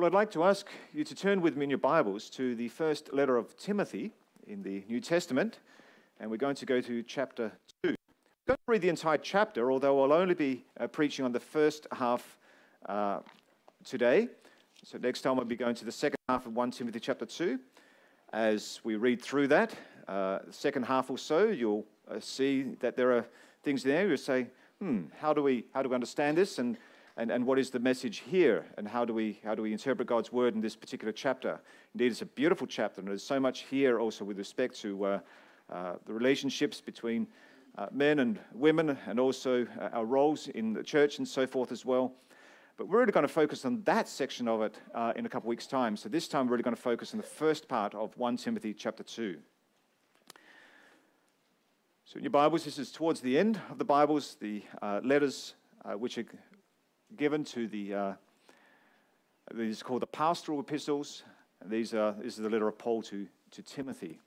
Well, I'd like to ask you to turn with me in your Bibles to the first letter of Timothy in the New Testament, and we're going to go to chapter 2. I'm going to read the entire chapter, although I'll only be uh, preaching on the first half uh, today. So next time I'll be going to the second half of 1 Timothy chapter 2. As we read through that, uh, the second half or so, you'll uh, see that there are things there. You'll say, hmm, how do we, how do we understand this? And and, and what is the message here and how do we how do we interpret God's word in this particular chapter? Indeed, it's a beautiful chapter, and there's so much here also with respect to uh, uh, the relationships between uh, men and women, and also uh, our roles in the church and so forth as well. But we're really going to focus on that section of it uh, in a couple weeks' time. So this time, we're really going to focus on the first part of 1 Timothy chapter 2. So in your Bibles, this is towards the end of the Bibles, the uh, letters which are given to the, uh, these are called the pastoral epistles. These are, this is the letter of Paul to, to Timothy.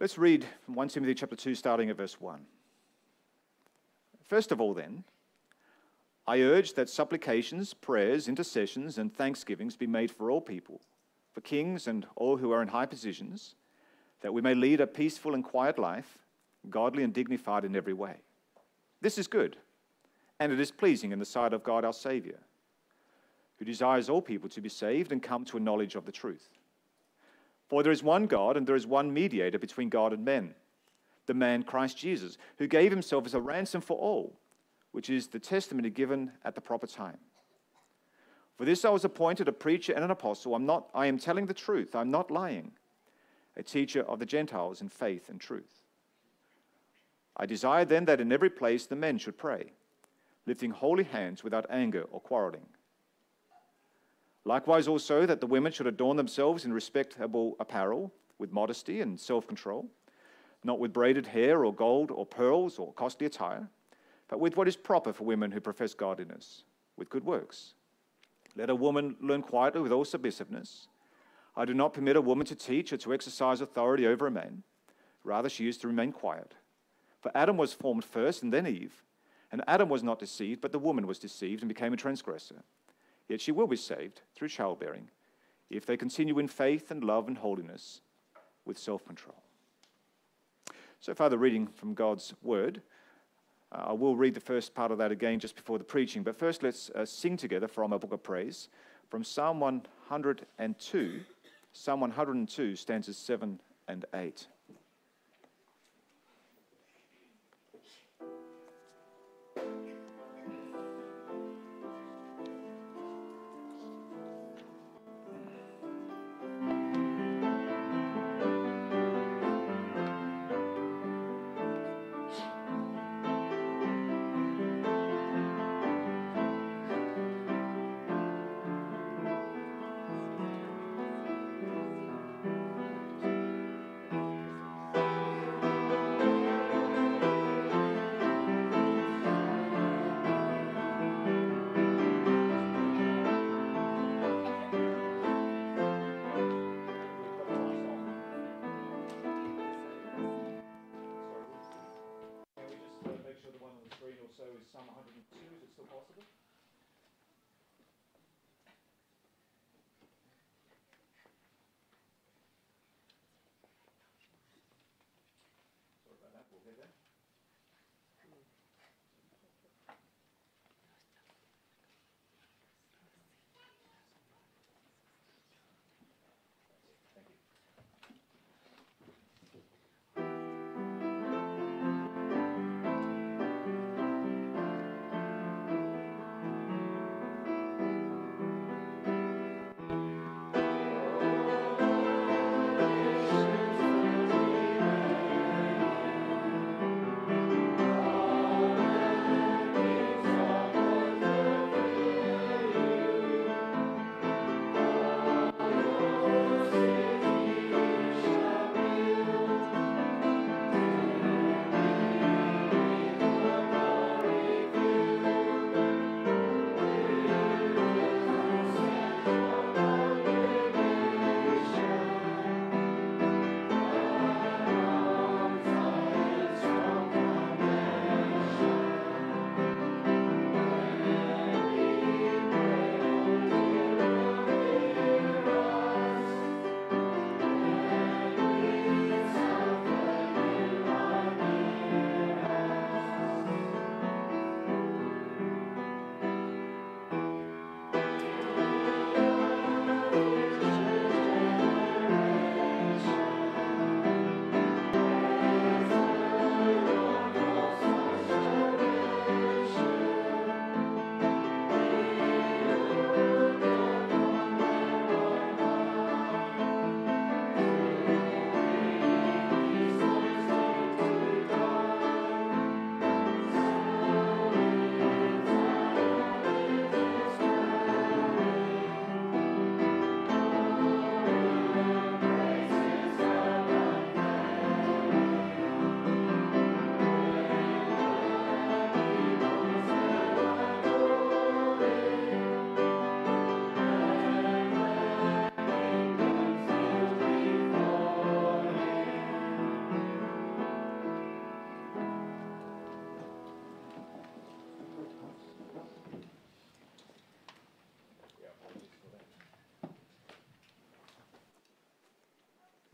Let's read from 1 Timothy chapter 2, starting at verse 1. First of all, then, I urge that supplications, prayers, intercessions, and thanksgivings be made for all people, for kings and all who are in high positions, that we may lead a peaceful and quiet life, godly and dignified in every way. This is good and it is pleasing in the sight of God our Saviour, who desires all people to be saved and come to a knowledge of the truth. For there is one God, and there is one mediator between God and men, the man Christ Jesus, who gave himself as a ransom for all, which is the testimony given at the proper time. For this I was appointed a preacher and an apostle. I'm not, I am telling the truth, I'm not lying, a teacher of the Gentiles in faith and truth. I desire then that in every place the men should pray lifting holy hands without anger or quarreling. Likewise, also, that the women should adorn themselves in respectable apparel, with modesty and self control, not with braided hair or gold or pearls or costly attire, but with what is proper for women who profess godliness, with good works. Let a woman learn quietly with all submissiveness. I do not permit a woman to teach or to exercise authority over a man. Rather, she is to remain quiet. For Adam was formed first and then Eve. And Adam was not deceived, but the woman was deceived and became a transgressor. Yet she will be saved through childbearing if they continue in faith and love and holiness with self control. So far, the reading from God's word. Uh, I will read the first part of that again just before the preaching, but first let's uh, sing together from a book of praise from Psalm 102, Psalm 102, stanzas 7 and 8.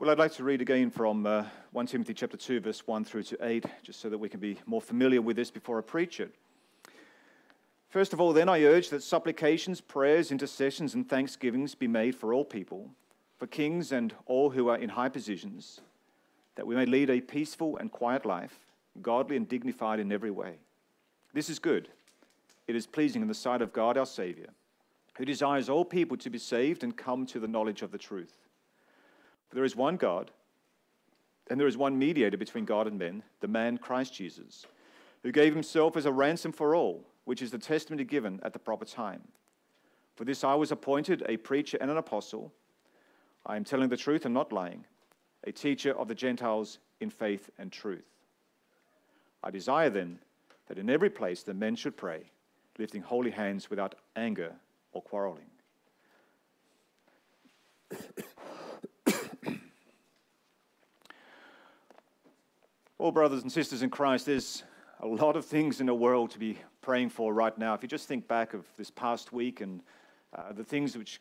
Well, I'd like to read again from uh, 1 Timothy chapter 2, verse 1 through to 8, just so that we can be more familiar with this before I preach it. First of all, then, I urge that supplications, prayers, intercessions, and thanksgivings be made for all people, for kings and all who are in high positions, that we may lead a peaceful and quiet life, godly and dignified in every way. This is good. It is pleasing in the sight of God our Saviour, who desires all people to be saved and come to the knowledge of the truth. There is one God, and there is one mediator between God and men, the man Christ Jesus, who gave himself as a ransom for all which is the testimony given at the proper time. For this I was appointed a preacher and an apostle. I am telling the truth and not lying, a teacher of the Gentiles in faith and truth. I desire then that in every place the men should pray, lifting holy hands without anger or quarreling. Well, brothers and sisters in Christ, there's a lot of things in the world to be praying for right now. If you just think back of this past week and uh, the things which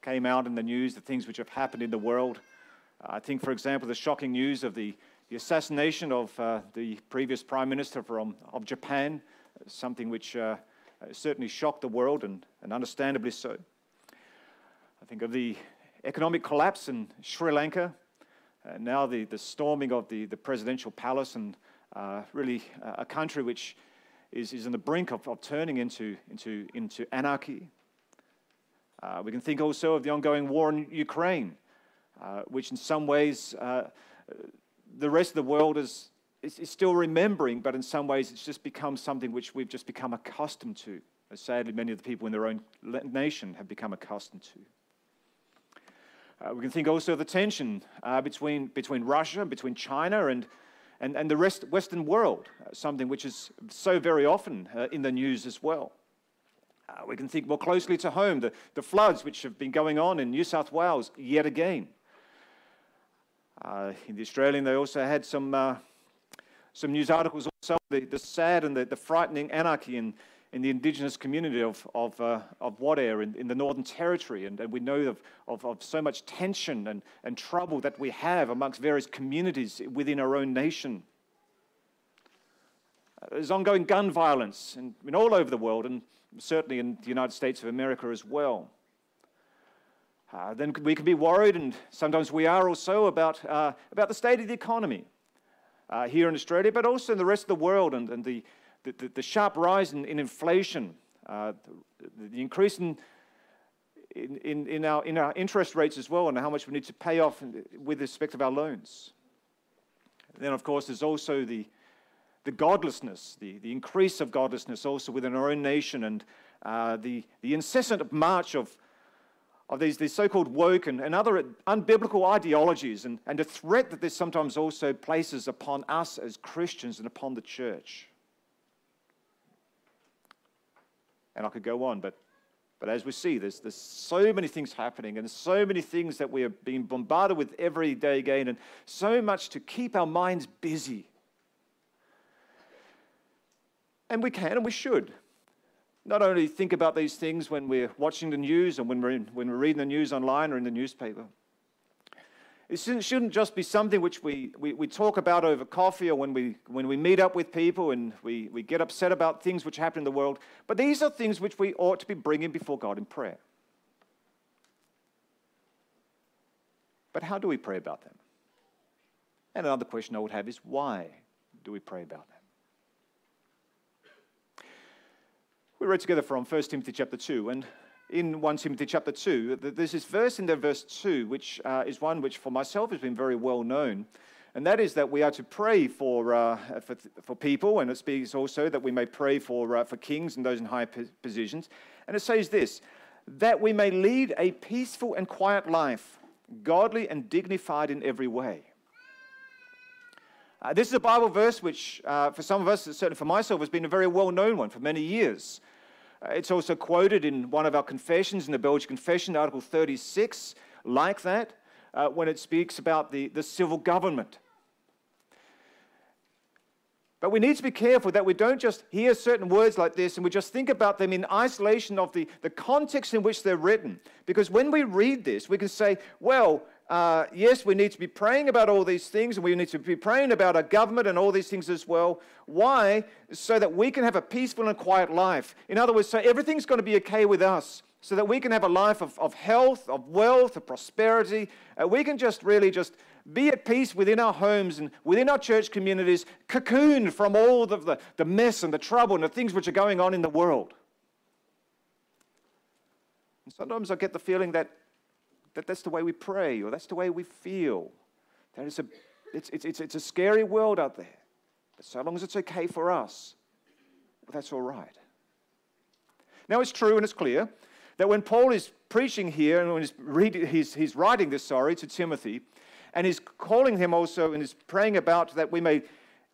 came out in the news, the things which have happened in the world, uh, I think, for example, the shocking news of the, the assassination of uh, the previous prime minister from, of Japan, something which uh, certainly shocked the world and, and understandably so. I think of the economic collapse in Sri Lanka, uh, now the, the storming of the, the presidential palace and uh, really a country which is, is on the brink of, of turning into, into, into anarchy. Uh, we can think also of the ongoing war in Ukraine, uh, which in some ways uh, the rest of the world is, is, is, still remembering, but in some ways it's just become something which we've just become accustomed to, as sadly many of the people in their own nation have become accustomed to. Uh, we can think also of the tension uh, between, between Russia, between China, and, and, and the rest, Western world, uh, something which is so very often uh, in the news as well. Uh, we can think more closely to home, the, the floods which have been going on in New South Wales yet again. Uh, in the Australian, they also had some, some news articles also, the, the sad and the, the frightening anarchy in, in the indigenous community of, of, uh, of Wadeye in, in the Northern Territory. And, and we know of, of, of, so much tension and, and trouble that we have amongst various communities within our own nation. Uh, there's ongoing gun violence in, in all over the world, and certainly in the United States of America as well. Uh, then we can be worried, and sometimes we are also, about, uh, about the state of the economy uh, here in Australia, but also in the rest of the world and, and the, the, the, the sharp rise in, in inflation, uh, the, the, increase in, in, in, our, in our interest rates as well, and how much we need to pay off with respect of our loans. And then, of course, there's also the, the godlessness, the, the increase of godlessness also within our own nation, and uh, the, the incessant march of, of these, these so called woke and, and other unbiblical ideologies, and, and the threat that this sometimes also places upon us as Christians and upon the church. And I could go on, but, but as we see, there's, there's so many things happening and so many things that we are being bombarded with every day again, and so much to keep our minds busy. And we can and we should not only think about these things when we're watching the news and when we're, in, when we're reading the news online or in the newspaper, it shouldn't just be something which we, we, we, talk about over coffee or when we, when we meet up with people and we, we get upset about things which happen in the world. But these are things which we ought to be bringing before God in prayer. But how do we pray about them? And another question I would have is why do we pray about them? We read together from 1 Timothy chapter 2, and in 1 Timothy chapter 2, there's this verse in there, verse 2, which uh, is one which for myself has been very well known. And that is that we are to pray for, uh, for, for, people, and it speaks also that we may pray for, uh, for kings and those in high positions. And it says this that we may lead a peaceful and quiet life, godly and dignified in every way. Uh, this is a Bible verse which, uh, for some of us, certainly for myself, has been a very well known one for many years. Uh, it's also quoted in one of our confessions, in the Belgian Confession, Article 36, like that, uh, when it speaks about the, the civil government. But we need to be careful that we don't just hear certain words like this and we just think about them in isolation of the, the context in which they're written. Because when we read this, we can say, well, uh, yes, we need to be praying about all these things, and we need to be praying about our government and all these things as well. Why? So that we can have a peaceful and quiet life. In other words, so everything's going to be okay with us, so that we can have a life of, of health, of wealth, of prosperity. Uh, we can just really just be at peace within our homes and within our church communities, cocooned from all of the, the mess and the trouble and the things which are going on in the world. And sometimes I get the feeling that that that's the way we pray or that's the way we feel. That is a, it's, it's, it's, it's a scary world out there. But so long as it's okay for us, well, that's all right. Now, it's true and it's clear that when Paul is preaching here and when he's, reading, he's, he's writing this, sorry, to Timothy, and he's calling him also and he's praying about that we may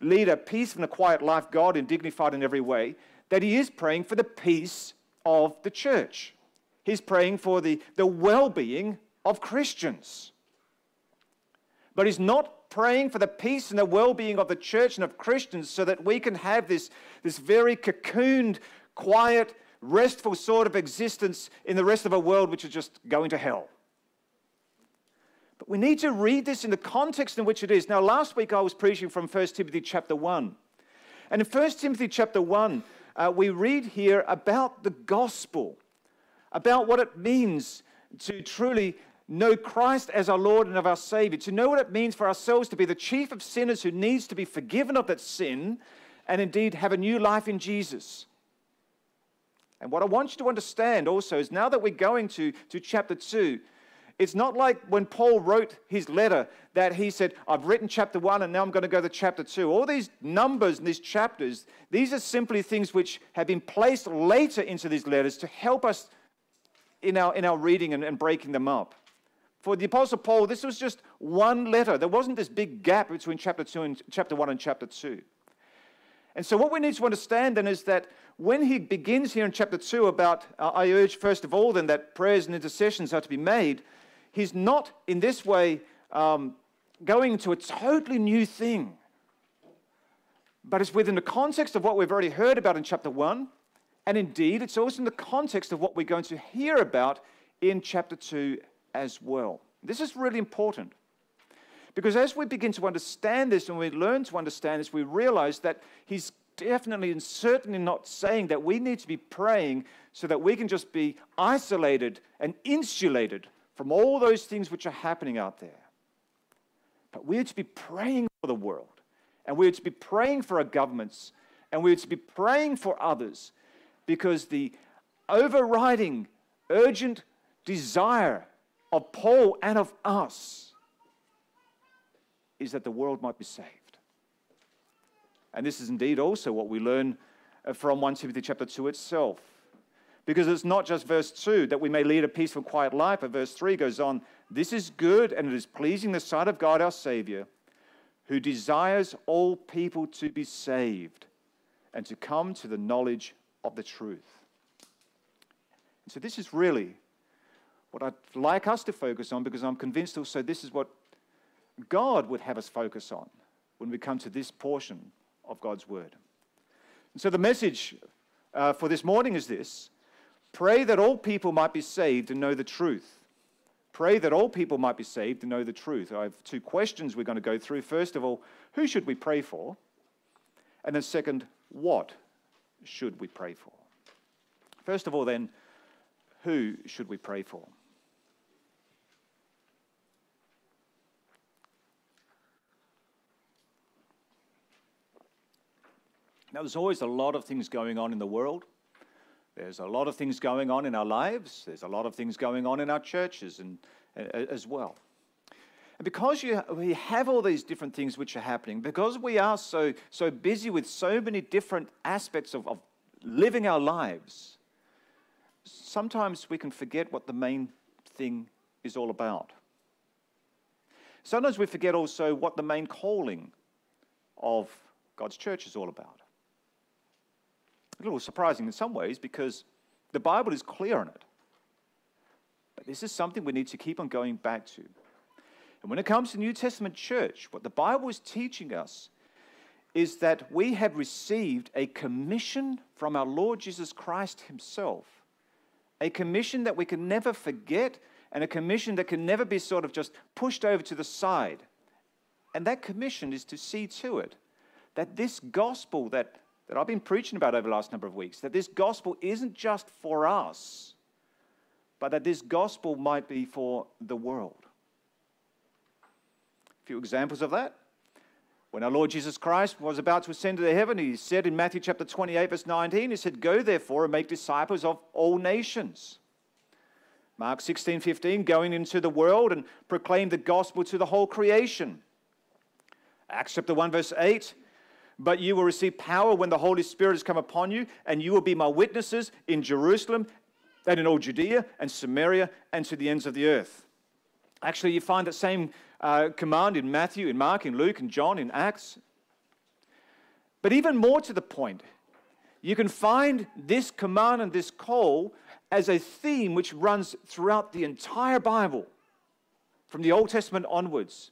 lead a peaceful and a quiet life, God, and dignified in every way, that he is praying for the peace of the church. He's praying for the, the well being of Christians. But he's not praying for the peace and the well being of the church and of Christians so that we can have this, this very cocooned, quiet, restful sort of existence in the rest of a world which is just going to hell. But we need to read this in the context in which it is. Now, last week I was preaching from 1 Timothy chapter 1. And in 1 Timothy chapter 1, uh, we read here about the gospel, about what it means to truly know Christ as our Lord and of our Savior, to know what it means for ourselves to be the chief of sinners who needs to be forgiven of that sin and indeed have a new life in Jesus. And what I want you to understand also is now that we're going to, to chapter 2, it's not like when Paul wrote his letter that he said, I've written chapter 1 and now I'm going to go to chapter 2. All these numbers and these chapters, these are simply things which have been placed later into these letters to help us in our, in our reading and, and breaking them up. For the Apostle Paul, this was just one letter. There wasn't this big gap between chapter 2 and chapter 1 and chapter 2. And so, what we need to understand then is that when he begins here in chapter 2 about, uh, I urge first of all then that prayers and intercessions are to be made, he's not in this way um, going to a totally new thing. But it's within the context of what we've already heard about in chapter 1. And indeed, it's also in the context of what we're going to hear about in chapter 2 as well. This is really important. Because as we begin to understand this and we learn to understand this, we realize that he's definitely and certainly not saying that we need to be praying so that we can just be isolated and insulated from all those things which are happening out there. But we are to be praying for the world, and we are to be praying for our governments, and we are to be praying for others, because the overriding, urgent desire of Paul and of us is that the world might be saved. And this is indeed also what we learn uh, from 1 Timothy chapter 2 itself. Because it's not just verse 2 that we may lead a peaceful, quiet life, but verse 3 goes on This is good and it is pleasing the sight of God our Savior, who desires all people to be saved and to come to the knowledge of the truth. And so, this is really what I'd like us to focus on because I'm convinced also this is what God would have us focus on when we come to this portion of God's Word. And so, the message uh, for this morning is this pray that all people might be saved and know the truth. Pray that all people might be saved and know the truth. I have two questions we're going to go through. First of all, who should we pray for? And then, second, what should we pray for? First of all, then, who should we pray for? Now, there's always a lot of things going on in the world. There's a lot of things going on in our lives. There's a lot of things going on in our churches and, as well. And because you, we have all these different things which are happening, because we are so, so busy with so many different aspects of, of living our lives, sometimes we can forget what the main thing is all about. Sometimes we forget also what the main calling of God's church is all about. A little surprising in some ways because the Bible is clear on it. But this is something we need to keep on going back to. And when it comes to New Testament church, what the Bible is teaching us is that we have received a commission from our Lord Jesus Christ Himself, a commission that we can never forget and a commission that can never be sort of just pushed over to the side. And that commission is to see to it that this gospel that, that I've been preaching about over the last number of weeks, that this gospel isn't just for us, but that this gospel might be for the world. A few examples of that. When our Lord Jesus Christ was about to ascend to heaven, he said in Matthew chapter 28, verse 19, he said, Go therefore and make disciples of all nations. Mark 16, 15, going into the world and proclaim the gospel to the whole creation. Acts chapter 1, verse 8, but you will receive power when the Holy Spirit has come upon you, and you will be my witnesses in Jerusalem and in all Judea and Samaria and to the ends of the earth. Actually, you find that same uh, command in Matthew, in Mark, in Luke, and John, in Acts. But even more to the point, you can find this command and this call as a theme which runs throughout the entire Bible, from the Old Testament onwards.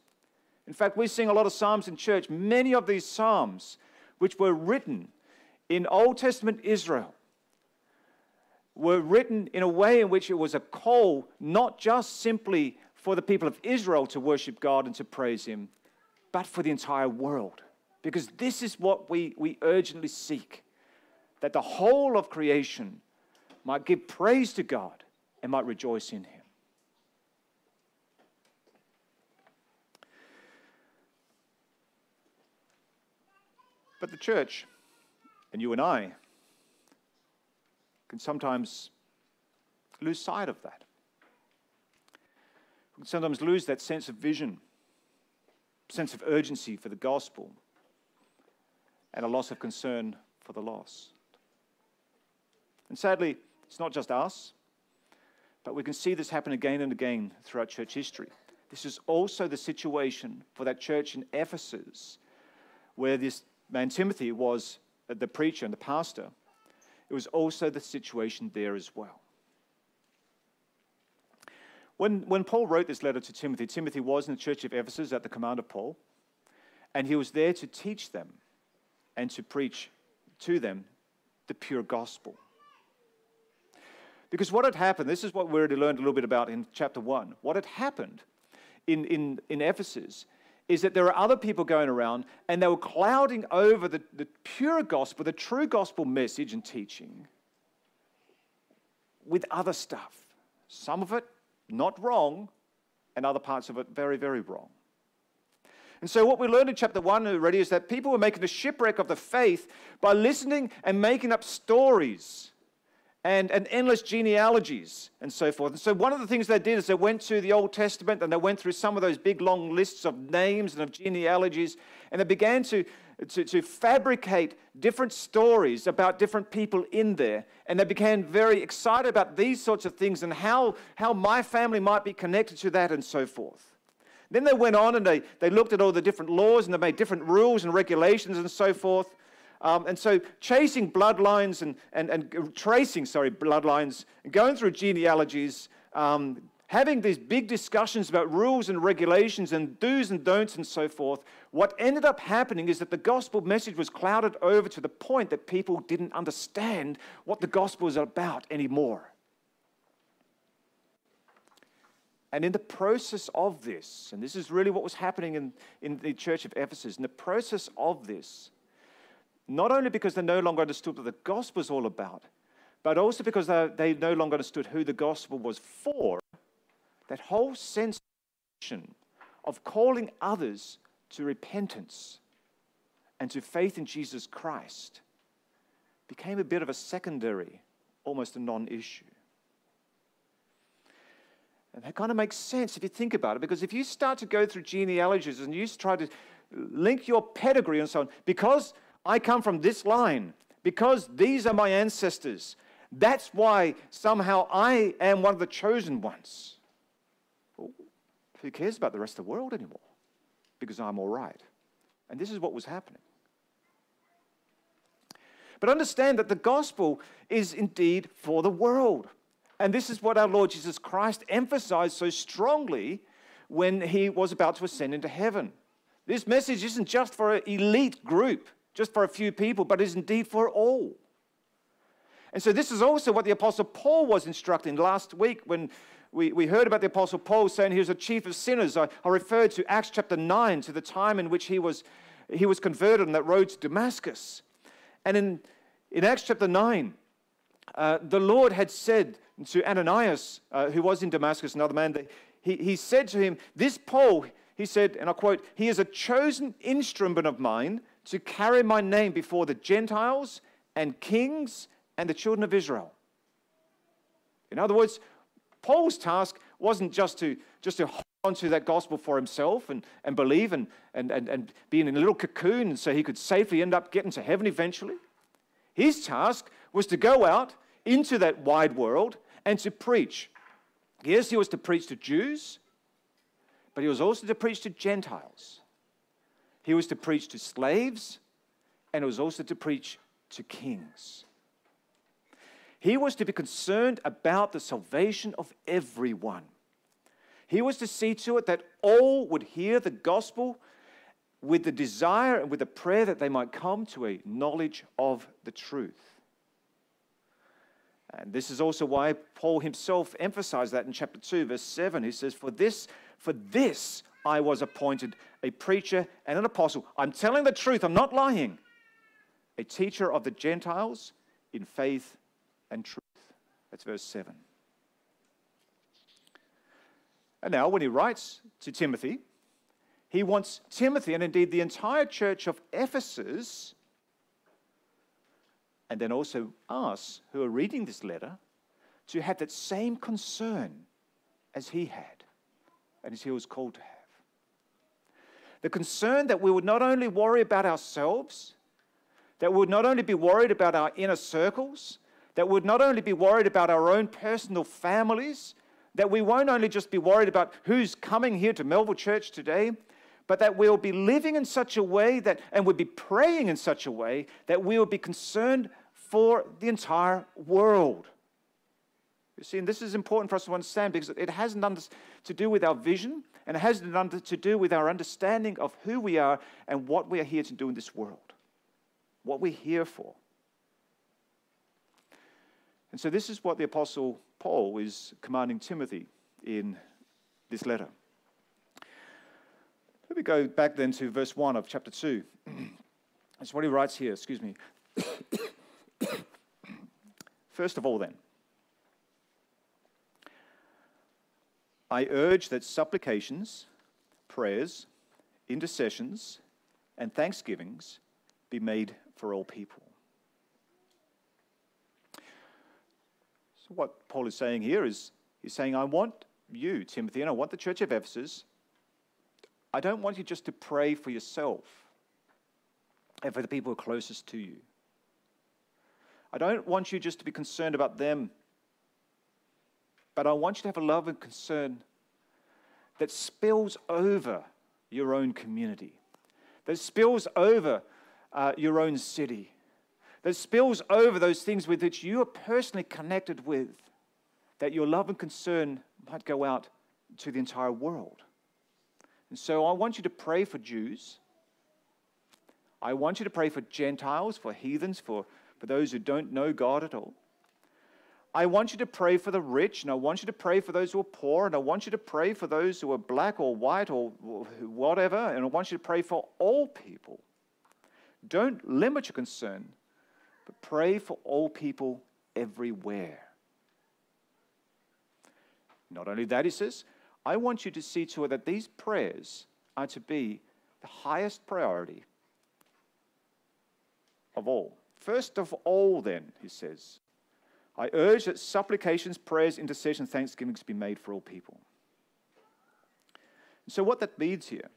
In fact, we sing a lot of Psalms in church. Many of these Psalms, which were written in Old Testament Israel, were written in a way in which it was a call not just simply for the people of Israel to worship God and to praise Him, but for the entire world. Because this is what we, we urgently seek that the whole of creation might give praise to God and might rejoice in Him. But the church, and you and I, can sometimes lose sight of that we can sometimes lose that sense of vision, sense of urgency for the gospel, and a loss of concern for the lost. And sadly, it's not just us, but we can see this happen again and again throughout church history. This is also the situation for that church in Ephesus, where this man Timothy was uh, the preacher and the pastor. It was also the situation there as well. When, when Paul wrote this letter to Timothy, Timothy was in the church of Ephesus at the command of Paul, and he was there to teach them and to preach to them the pure gospel. Because what had happened, this is what we already learned a little bit about in chapter 1. What had happened in, in, in Ephesus is that there are other people going around and they were clouding over the, the pure gospel, the true gospel message and teaching with other stuff. Some of it not wrong, and other parts of it very, very wrong. And so, what we learned in chapter 1 already is that people were making a shipwreck of the faith by listening and making up stories and, and endless genealogies and so forth. And so, one of the things they did is they went to the Old Testament and they went through some of those big long lists of names and of genealogies, and they began to to, to fabricate different stories about different people in there. And they became very excited about these sorts of things and how, how my family might be connected to that and so forth. Then they went on and they, they looked at all the different laws and they made different rules and regulations and so forth. Um, and so chasing bloodlines and, and, and tracing, sorry, bloodlines, going through genealogies, um, having these big discussions about rules and regulations and do's and don'ts and so forth, what ended up happening is that the gospel message was clouded over to the point that people didn't understand what the gospel was about anymore. And in the process of this, and this is really what was happening in, in the church of Ephesus, in the process of this, not only because they no longer understood what the gospel was all about, but also because they, they no longer understood who the gospel was for, that whole sense of calling others to repentance and to faith in Jesus Christ became a bit of a secondary, almost a non issue. And that kind of makes sense if you think about it, because if you start to go through genealogies and you try to link your pedigree and so on, because I come from this line, because these are my ancestors, that's why somehow I am one of the chosen ones. Who cares about the rest of the world anymore? Because I'm all right. And this is what was happening. But understand that the gospel is indeed for the world. And this is what our Lord Jesus Christ emphasized so strongly when he was about to ascend into heaven. This message isn't just for an elite group, just for a few people, but is indeed for all. And so, this is also what the Apostle Paul was instructing last week when we, we heard about the Apostle Paul saying he was a chief of sinners. I, I referred to Acts chapter 9, to the time in which he was, he was converted on that road to Damascus. And in, in Acts chapter 9, uh, the Lord had said to Ananias, uh, who was in Damascus, another man, that he, he said to him, This Paul, he said, and I quote, he is a chosen instrument of mine to carry my name before the Gentiles and kings and the children of Israel. In other words, Paul's task wasn't just to, just to hold on to that gospel for himself and, and believe and, and, and, and be in a little cocoon so he could safely end up getting to heaven eventually. His task was to go out into that wide world and to preach. Yes, he was to preach to Jews, but he was also to preach to Gentiles. He was to preach to slaves, and he was also to preach to kings. He was to be concerned about the salvation of everyone. He was to see to it that all would hear the gospel with the desire and with the prayer that they might come to a knowledge of the truth. And this is also why Paul himself emphasized that in chapter 2, verse 7. He says, For this, for this I was appointed a preacher and an apostle. I'm telling the truth, I'm not lying. A teacher of the Gentiles in faith and truth. That's verse 7. And now, when he writes to Timothy, he wants Timothy and indeed the entire church of Ephesus and then also us who are reading this letter to have that same concern as he had and as he was called to have. The concern that we would not only worry about ourselves, that we would not only be worried about our inner circles, that we would not only be worried about our own personal families, that we won't only just be worried about who's coming here to Melville Church today, but that we'll be living in such a way that, and we'll be praying in such a way that we will be concerned for the entire world. You see, and this is important for us to understand because it hasn't to do with our vision and it hasn't to do with our understanding of who we are and what we are here to do in this world, what we're here for. And so, this is what the Apostle Paul is commanding Timothy in this letter. Let me go back then to verse 1 of chapter 2. That's what he writes here, excuse me. First of all, then, I urge that supplications, prayers, intercessions, and thanksgivings be made for all people. So, what Paul is saying here is he's saying, I want you, Timothy, and I want the church of Ephesus, I don't want you just to pray for yourself and for the people closest to you. I don't want you just to be concerned about them, but I want you to have a love and concern that spills over your own community, that spills over uh, your own city, that spills over those things with which you are personally connected with, that your love and concern might go out to the entire world. And so I want you to pray for Jews. I want you to pray for Gentiles, for heathens, for for those who don't know God at all. I want you to pray for the rich, and I want you to pray for those who are poor, and I want you to pray for those who are black or white or whatever, and I want you to pray for all people. Don't limit your concern, but pray for all people everywhere. Not only that, he says, I want you to see to it that these prayers are to be the highest priority of all. First of all, then, he says, I urge that supplications, prayers, intercessions, thanksgivings be made for all people. So, what that leads here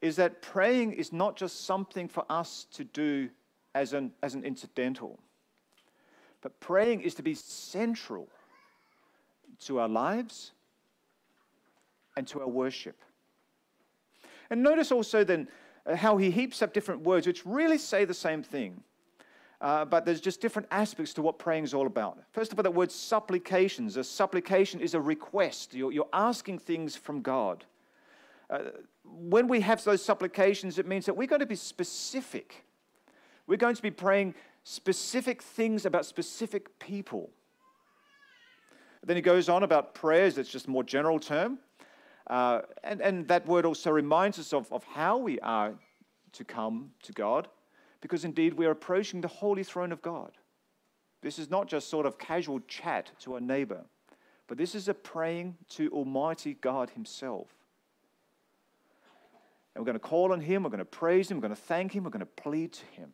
is that praying is not just something for us to do as an, as an incidental, but praying is to be central to our lives and to our worship. And notice also then uh, how he heaps up different words which really say the same thing. Uh, but there's just different aspects to what praying is all about. First of all, the word supplications. A supplication is a request. You're, you're asking things from God. Uh, when we have those supplications, it means that we're going to be specific. We're going to be praying specific things about specific people. Then he goes on about prayers, that's just a more general term. Uh, and, and that word also reminds us of, of how we are to come to God, because indeed we are approaching the holy throne of God. This is not just sort of casual chat to a neighbor, but this is a praying to Almighty God Himself. And we're going to call on Him, we're going to praise Him, we're going to thank Him, we're going to plead to Him.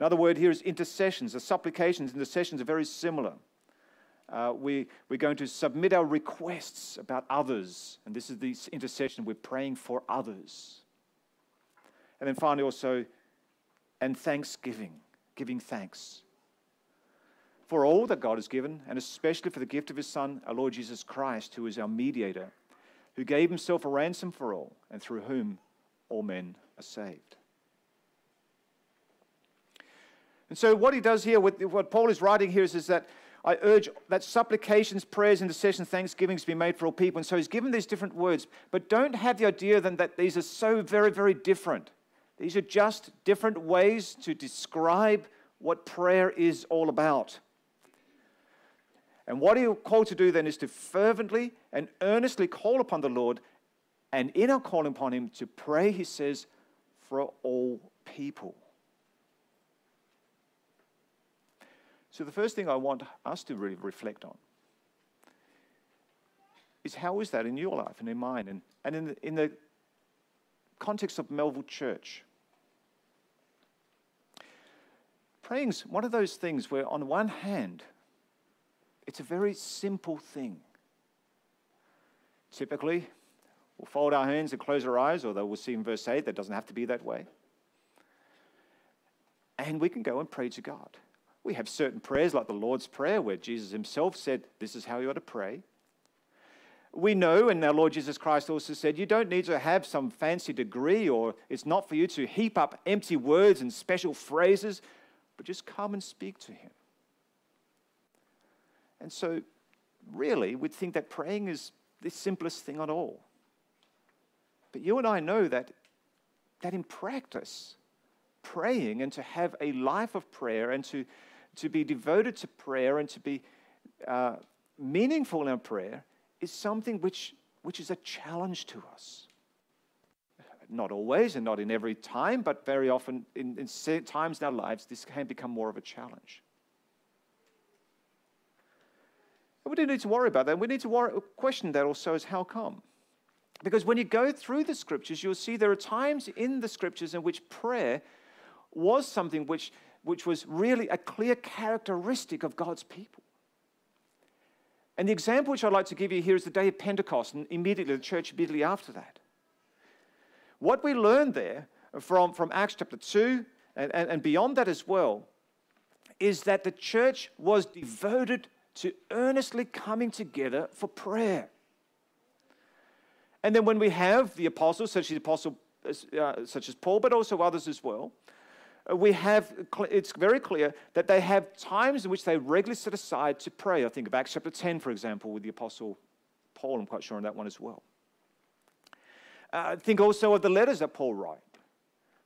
Another word here is intercessions. The supplications, intercessions are very similar. Uh, we, we're going to submit our requests about others, and this is the intercession. We're praying for others. And then finally, also, and thanksgiving, giving thanks for all that God has given, and especially for the gift of His Son, our Lord Jesus Christ, who is our mediator, who gave Himself a ransom for all, and through whom all men are saved. And so, what he does here, with what Paul is writing here, is, is that I urge that supplications, prayers, intercessions, thanksgivings be made for all people. And so he's given these different words, but don't have the idea then that these are so very, very different. These are just different ways to describe what prayer is all about. And what you're called to do then is to fervently and earnestly call upon the Lord, and in our calling upon Him, to pray, He says, for all people. So, the first thing I want us to really reflect on is how is that in your life and in mine and, and in, the, in the context of Melville Church? Praying's one of those things where, on one hand, it's a very simple thing. Typically, we'll fold our hands and close our eyes, although we'll see in verse 8 that doesn't have to be that way. And we can go and pray to God. We have certain prayers like the Lord's Prayer, where Jesus himself said, This is how you ought to pray. We know, and our Lord Jesus Christ also said, you don't need to have some fancy degree, or it's not for you to heap up empty words and special phrases, but just come and speak to Him. And so, really, we'd think that praying is the simplest thing at all. But you and I know that, that in practice, praying and to have a life of prayer and to to be devoted to prayer and to be uh, meaningful in our prayer is something which, which is a challenge to us. Not always and not in every time, but very often in, in times in our lives, this can become more of a challenge. And we do need to worry about that. We need to worry, question that also is how come? Because when you go through the scriptures, you'll see there are times in the scriptures in which prayer was something which which was really a clear characteristic of God's people. And the example which I'd like to give you here is the day of Pentecost, and immediately the church immediately after that. What we learn there from, from Acts chapter 2 and, and, and beyond that as well is that the church was devoted to earnestly coming together for prayer. And then when we have the apostles, such as, apostle, uh, such as Paul, but also others as well, uh, we have, it's very clear that they have times in which they regularly set aside to pray. I think of Acts chapter 10, for example, with the Apostle Paul. I'm quite sure on that one as well. Uh, think also of the letters that Paul writes.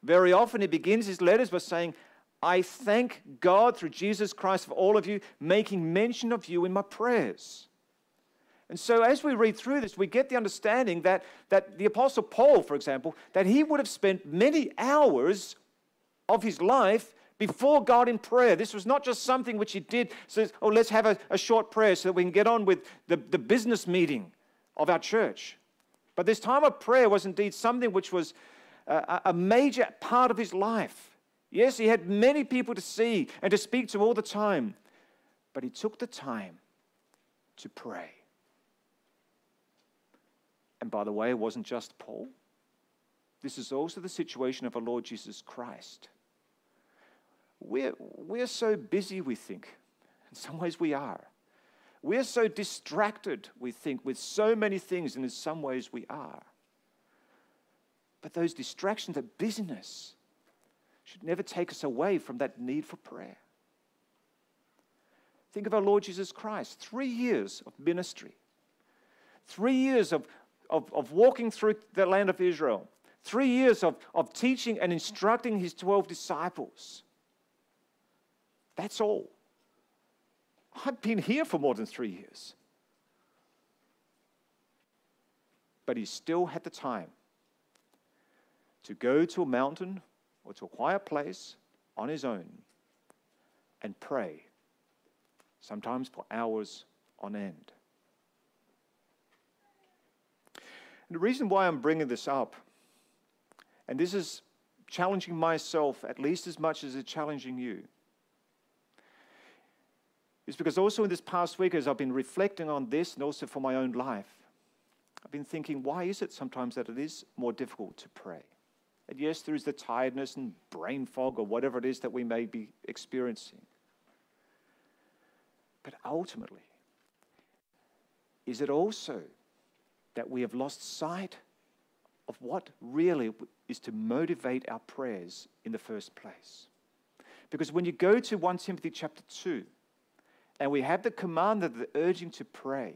Very often he begins his letters by saying, I thank God through Jesus Christ for all of you, making mention of you in my prayers. And so, as we read through this, we get the understanding that, that the Apostle Paul, for example, that he would have spent many hours of his life before God in prayer. This was not just something which he did, says, oh, let's have a, a short prayer so that we can get on with the, the business meeting of our church. But this time of prayer was indeed something which was a, major part of his life. Yes, he had many people to see and to speak to all the time, but he took the time to pray. And by the way, it wasn't just Paul. This is also the situation of our Lord Jesus Christ. We're, we're so busy, we think. In some ways, we are. We're so distracted, we think, with so many things, and in some ways, we are. But those distractions, that busyness, should never take us away from that need for prayer. Think of our Lord Jesus Christ three years of ministry, three years of, of, of walking through the land of Israel, Three years of, of teaching and instructing his 12 disciples. That's all. I've been here for more than three years. But he still had the time to go to a mountain or to a quiet place on his own and pray, sometimes for hours on end. And the reason why I'm bringing this up, and this is challenging myself at least as much as it's challenging you, is because also in this past week, as I've been reflecting on this and also for my own life, I've been thinking, why is it sometimes that it is more difficult to pray? And yes, there is the tiredness and brain fog or whatever it is that we may be experiencing. But ultimately, is it also that we have lost sight of what really is to motivate our prayers in the first place? Because when you go to 1 Timothy chapter 2, and we have the command of the urging to pray,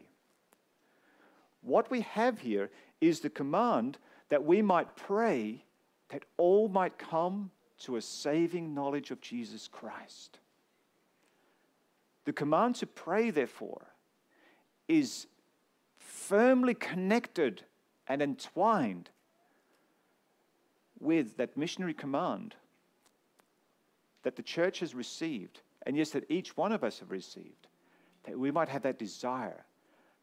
what we have here is the command that we might pray that all might come to a saving knowledge of Jesus Christ. The command to pray, therefore, is firmly connected and entwined with that missionary command that the church has received, and yes, that each one of us have received, that we might have that desire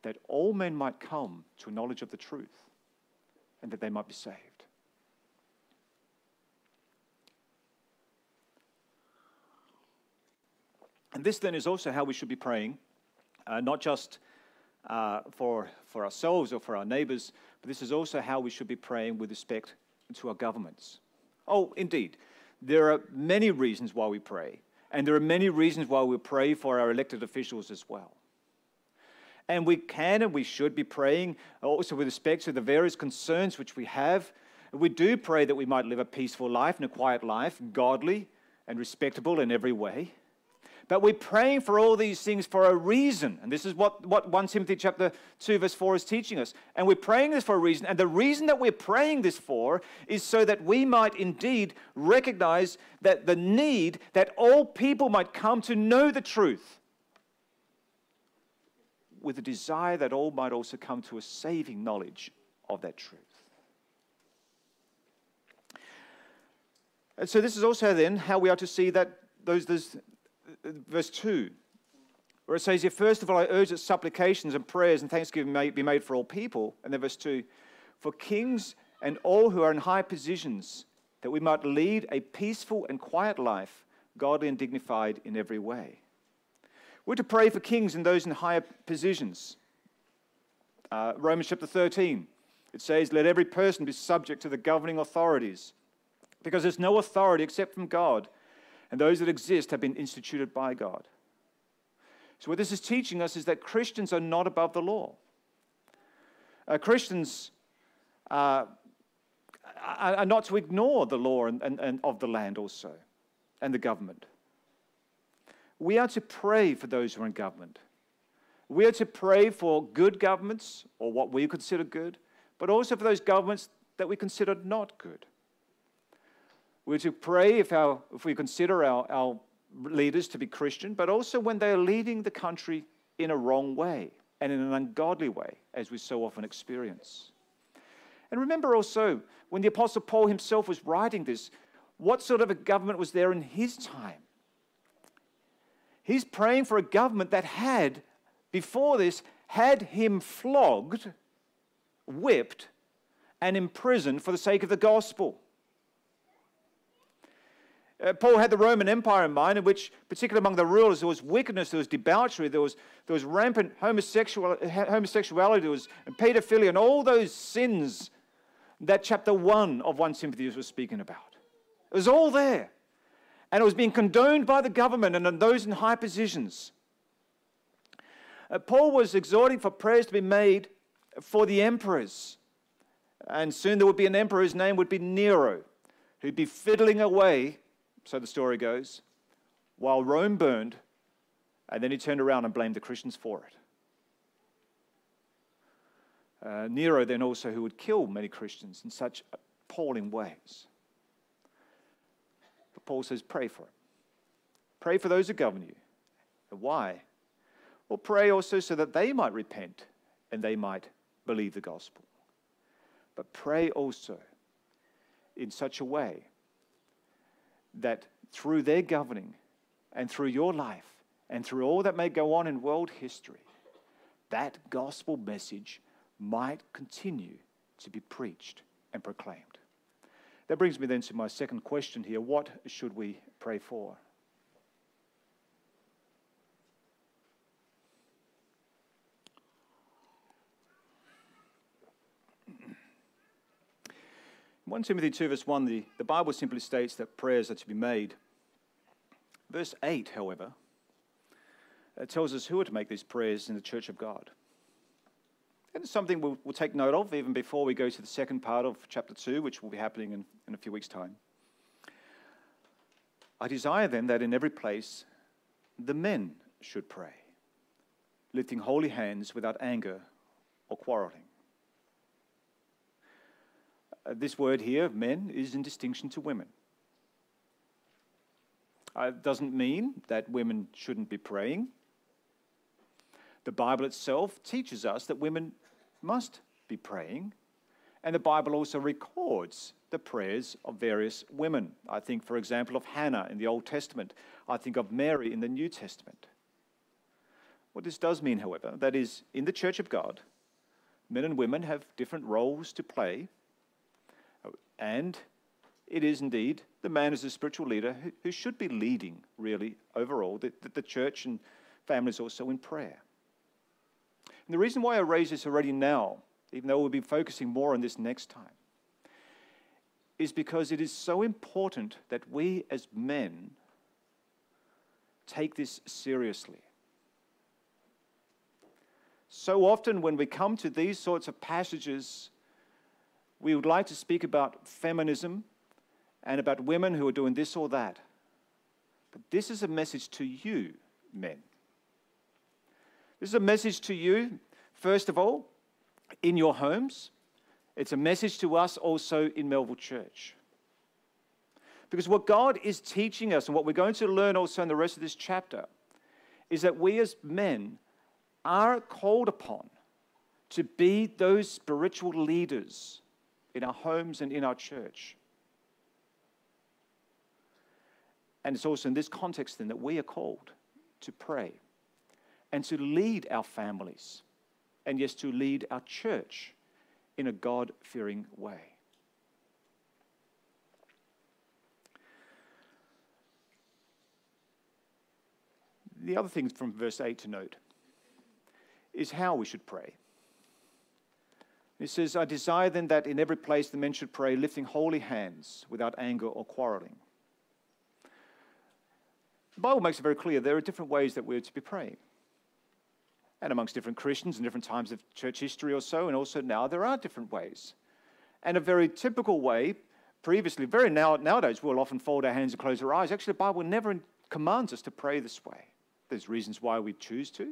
that all men might come to a knowledge of the truth and that they might be saved. And this then is also how we should be praying, uh, not just uh, for, for ourselves or for our neighbors, but this is also how we should be praying with respect to our governments. Oh, indeed, there are many reasons why we pray, and there are many reasons why we pray for our elected officials as well. And we can and we should be praying also with respect to the various concerns which we have. We do pray that we might live a peaceful life and a quiet life, godly and respectable in every way. But we're praying for all these things for a reason. And this is what, what 1 Timothy chapter 2, verse 4 is teaching us. And we're praying this for a reason. And the reason that we're praying this for is so that we might indeed recognize that the need that all people might come to know the truth with a desire that all might also come to a saving knowledge of that truth. And so, this is also then how we are to see that those, those verse 2, where it says here, First of all, I urge that supplications and prayers and thanksgiving may be made for all people. And then verse 2, for kings and all who are in high positions, that we might lead a peaceful and quiet life, godly and dignified in every way. We're to pray for kings and those in higher positions. Uh, Romans chapter 13, it says, Let every person be subject to the governing authorities, because there's no authority except from God and those that exist have been instituted by God. So, what this is teaching us is that Christians are not above the law. Uh, Christians uh, are not to ignore the law and, and, and of the land also and the government. We are to pray for those who are in government. We are to pray for good governments, or what we consider good, but also for those governments that we consider not good. We're to pray if, our, if we consider our, our leaders to be Christian, but also when they are leading the country in a wrong way and in an ungodly way, as we so often experience. And remember also, when the Apostle Paul himself was writing this, what sort of a government was there in his time? He's praying for a government that had, before this, had him flogged, whipped, and imprisoned for the sake of the gospel. Uh, Paul had the Roman Empire in mind, in which, particularly among the rulers, there was wickedness, there was debauchery, there was, there was rampant homosexual, homosexuality, there was pedophilia, and all those sins that chapter 1 of 1 Timothy was speaking about. It was all there. And it was being condoned by the government and those in high positions. Uh, Paul was exhorting for prayers to be made for the emperors. And soon there would be an emperor whose name would be Nero, who'd be fiddling away so the story goes, while Rome burned, and then he turned around and blamed the Christians for it. Uh, Nero, then also, who would kill many Christians, in such appalling ways. But Paul says, pray for it. Pray for those who govern you. And why? Well, pray also so that they might repent and they might believe the gospel. But pray also in such a way that through their governing and through your life and through all that may go on in world history, that gospel message might continue to be preached and proclaimed. That brings me then to my second question here what should we pray for? 1 Timothy 2, verse 1, the, the Bible simply states that prayers are to be made. Verse 8, however, it tells us who are to make these prayers in the church of God. And it's something we'll, we'll, take note of even before we go to the second part of chapter 2, which will be happening in, in a few weeks' time. I desire then that in every place the men should pray, lifting holy hands without anger or quarreling. Uh, this word here, men, is in distinction to women. Uh, it doesn't mean that women shouldn't be praying. The Bible itself teaches us that women must be praying, and the Bible also records the prayers of various women. I think, for example, of Hannah in the Old Testament. I think of Mary in the New Testament. What this does mean, however, that is, in the Church of God, men and women have different roles to play and it is indeed the man as a spiritual leader who, who should be leading, really, overall, the, the, the church and families also in prayer. And the reason why I raise this already now, even though we'll be focusing more on this next time, is because it is so important that we as men take this seriously. So often, when we come to these sorts of passages we would like to speak about feminism and about women who are doing this or that. But this is a message to you, men. This is a message to you, first of all, in your homes. It's a message to us also in Melville Church. Because what God is teaching us, and what we're going to learn also in the rest of this chapter, is that we as men are called upon to be those spiritual leaders in our homes and in our church. And it's also in this context then that we are called to pray and to lead our families and yes, to lead our church in a God fearing way. The other thing from verse 8 to note is how we should pray. He says, I desire then that in every place the men should pray, lifting holy hands without anger or quarreling. The Bible makes it very clear there are different ways that we're to be praying. And amongst different Christians in different times of church history or so, and also now, there are different ways. And a very typical way, previously, very now, nowadays, we'll often fold our hands and close our eyes. Actually, the Bible never commands us to pray this way. There's reasons why we choose to.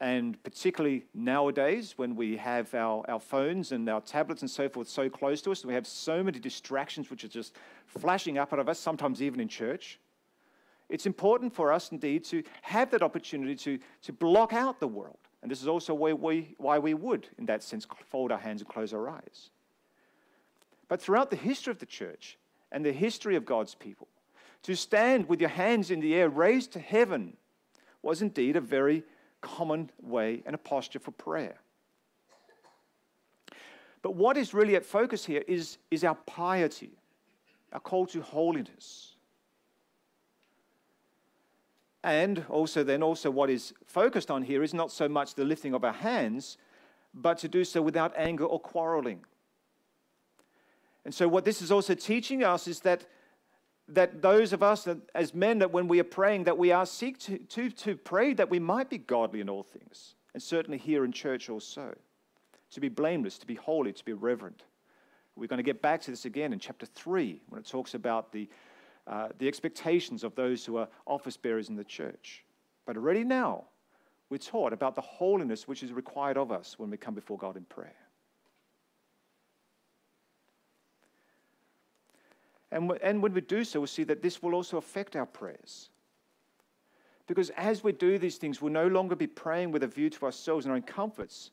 And particularly nowadays, when we have our, our phones and our tablets and so forth so close to us, and we have so many distractions which are just flashing up out of us, sometimes even in church. It's important for us indeed to have that opportunity to, to block out the world. And this is also why we, why we would, in that sense, fold our hands and close our eyes. But throughout the history of the church and the history of God's people, to stand with your hands in the air raised to heaven was indeed a very common way and a posture for prayer. But what is really at focus here is, is our piety, our call to holiness. And also, then, also what is focused on here is not so much the lifting of our hands, but to do so without anger or quarreling. And so, what this is also teaching us is that that those of us that, as men that when we are praying that we are seek to, to, to pray that we might be godly in all things and certainly here in church also. To be blameless to be holy to be reverent. We're going to get back to this again in chapter 3 when it talks about the, uh, the expectations of those who are office bearers in the church. But already now we're taught about the holiness which is required of us when we come before god in prayer And, and when we do so, we'll see that this will also affect our prayers. Because as we do these things, we'll no longer be praying with a view to ourselves and our own comforts,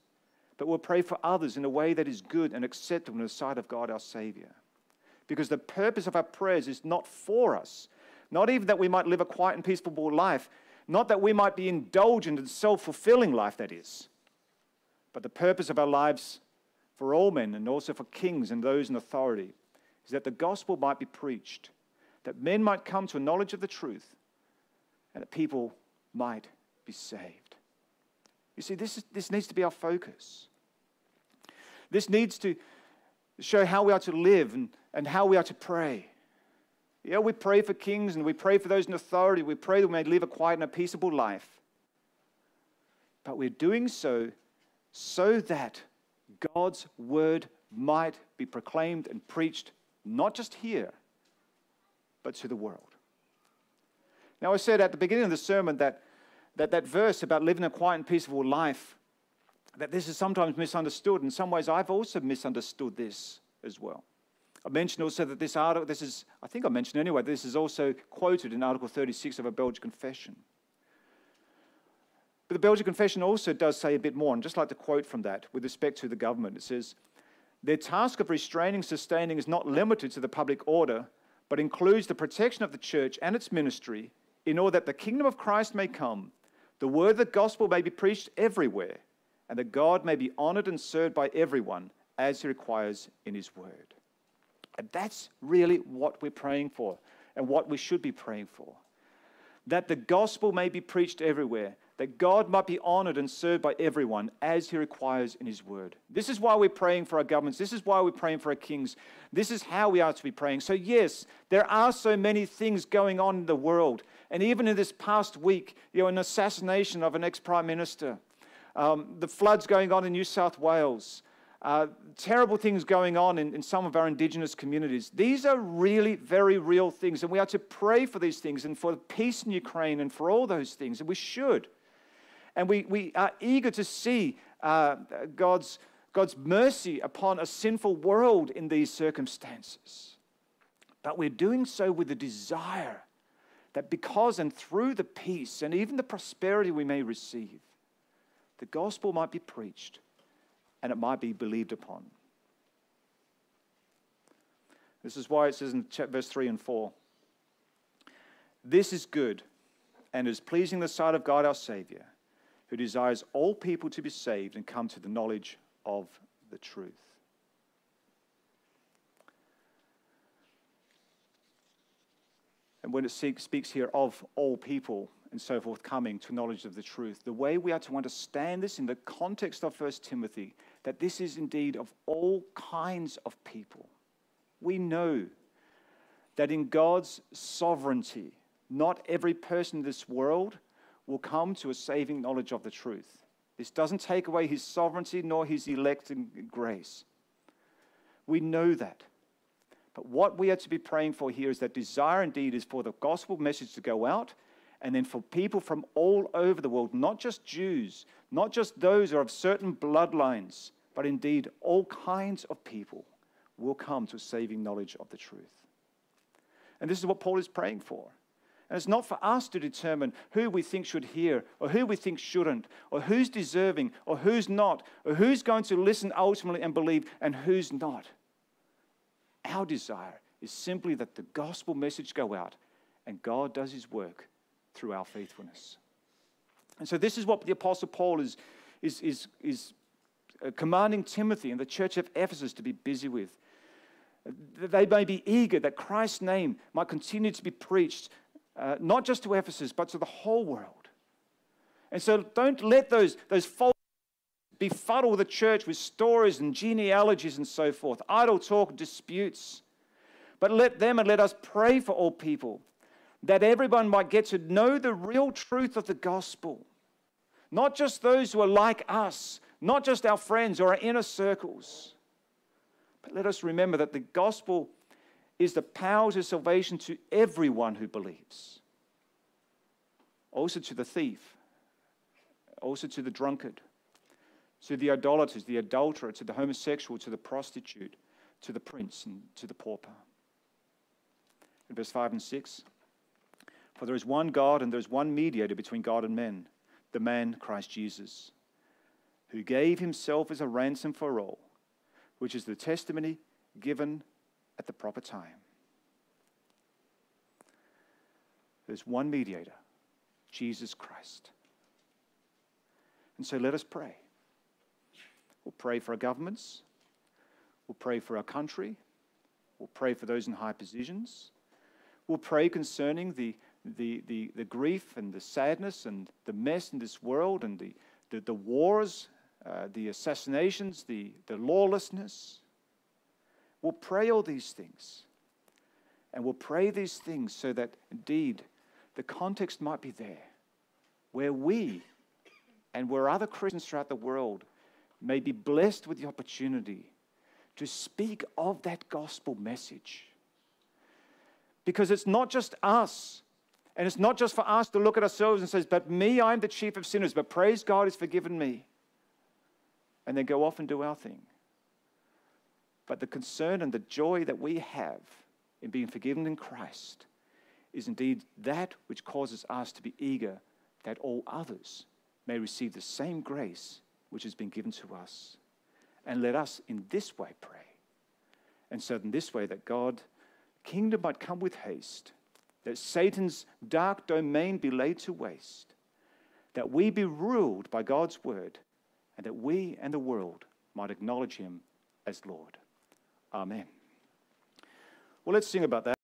but we'll pray for others in a way that is good and acceptable in the sight of God our Savior. Because the purpose of our prayers is not for us, not even that we might live a quiet and peaceful life, not that we might be indulgent and self fulfilling life, that is, but the purpose of our lives for all men and also for kings and those in authority is that the gospel might be preached, that men might come to a knowledge of the truth, and that people might be saved. You see, this, is, this needs to be our focus. This needs to show how we are to live and, and how we are to pray. Yeah, we pray for kings and we pray for those in authority. We pray that we may live a quiet and a peaceable life. But we're doing so so that God's word might be proclaimed and preached, not just here, but to the world. Now, I said at the beginning of the sermon that that, that verse about living a quiet and peaceful life, that this is sometimes misunderstood. In some ways, I've also misunderstood this as well. I mentioned also that this article, this is, I think I mentioned anyway, this is also quoted in Article 36 of a Belgic Confession. But the Belgic Confession also does say a bit more, and I'd just like to quote from that with respect to the government. It says, Their task of restraining, sustaining is not limited to the public order, but includes the protection of the church and its ministry in order that the kingdom of Christ may come, the word of the gospel may be preached everywhere, and that God may be honored and served by everyone as he requires in his word. And that's really what we're praying for and what we should be praying for. That the gospel may be preached everywhere, that God might be honored and served by everyone as he requires in his word. This is why we're praying for our governments. This is why we're praying for our kings. This is how we are to be praying. So, yes, there are so many things going on in the world. And even in this past week, you know, an assassination of an ex prime minister, um, the floods going on in New South Wales, uh, terrible things going on in, in some of our indigenous communities. These are really very real things, and we are to pray for these things and for peace in Ukraine and for all those things, and we should. And we, we are eager to see uh, God's, God's mercy upon a sinful world in these circumstances. But we're doing so with a desire that because and through the peace and even the prosperity we may receive, the gospel might be preached and it might be believed upon. This is why it says in verse 3 and 4 This is good and is pleasing the sight of God our Savior, who desires all people to be saved and come to the knowledge of the truth. And when it speaks here of all people, and so forth coming to knowledge of the truth. The way we are to understand this in the context of 1 Timothy, that this is indeed of all kinds of people. We know that in God's sovereignty, not every person in this world will come to a saving knowledge of the truth. This doesn't take away his sovereignty nor his electing grace. We know that. But what we are to be praying for here is that desire indeed is for the gospel message to go out and then for people from all over the world, not just Jews, not just those who are of certain bloodlines, but indeed all kinds of people will come to a saving knowledge of the truth. And this is what Paul is praying for. And it's not for us to determine who we think should hear, or who we think shouldn't, or who's deserving, or who's not, or who's going to listen ultimately and believe, and who's not. Our desire is simply that the gospel message go out and God does his work through our faithfulness. And so, this is what the Apostle Paul is, is, is, is uh, commanding Timothy and the church of Ephesus to be busy with. They may be eager that Christ's name might continue to be preached, uh, not just to Ephesus, but to the whole world. And so, don't let those, those false befuddle the church with stories and genealogies and so forth, idle talk, disputes. But let them and let us pray for all people that everyone might get to know the real truth of the gospel. Not just those who are like us, not just our friends or our inner circles. But let us remember that the gospel is the power to salvation to everyone who believes. Also to the thief, also to the drunkard, to the idolaters, the adulterer, to the homosexual, to the prostitute, to the prince, and to the pauper. in verse 5 and 6. For there is one God and there is one mediator between God and men, the man Christ Jesus, who gave himself as a ransom for all, which is the testimony given at the proper time. There's one mediator, Jesus Christ. And so let us pray. We'll pray for our governments. We'll pray for our country. We'll pray for those in high positions. We'll pray concerning the, the, the, the grief and the sadness and the mess in this world and the, the, the wars, uh, the assassinations, the, the lawlessness. We'll pray all these things. And we'll pray these things so that indeed the context might be there where we and where other Christians throughout the world may be blessed with the opportunity to speak of that gospel message. Because it's not just us, and it's not just for us to look at ourselves and say, But me, I'm the chief of sinners, but praise God, He's forgiven me. And then go off and do our thing. But the concern and the joy that we have in being forgiven in Christ is indeed that which causes us to be eager that all others may receive the same grace which has been given to us. And let us in this way pray. And so, in this way, that God, kingdom might come with haste, that Satan's dark domain be laid to waste, that we be ruled by God's word, and that we and the world might acknowledge him as Lord. Amen. Well, let's sing about that.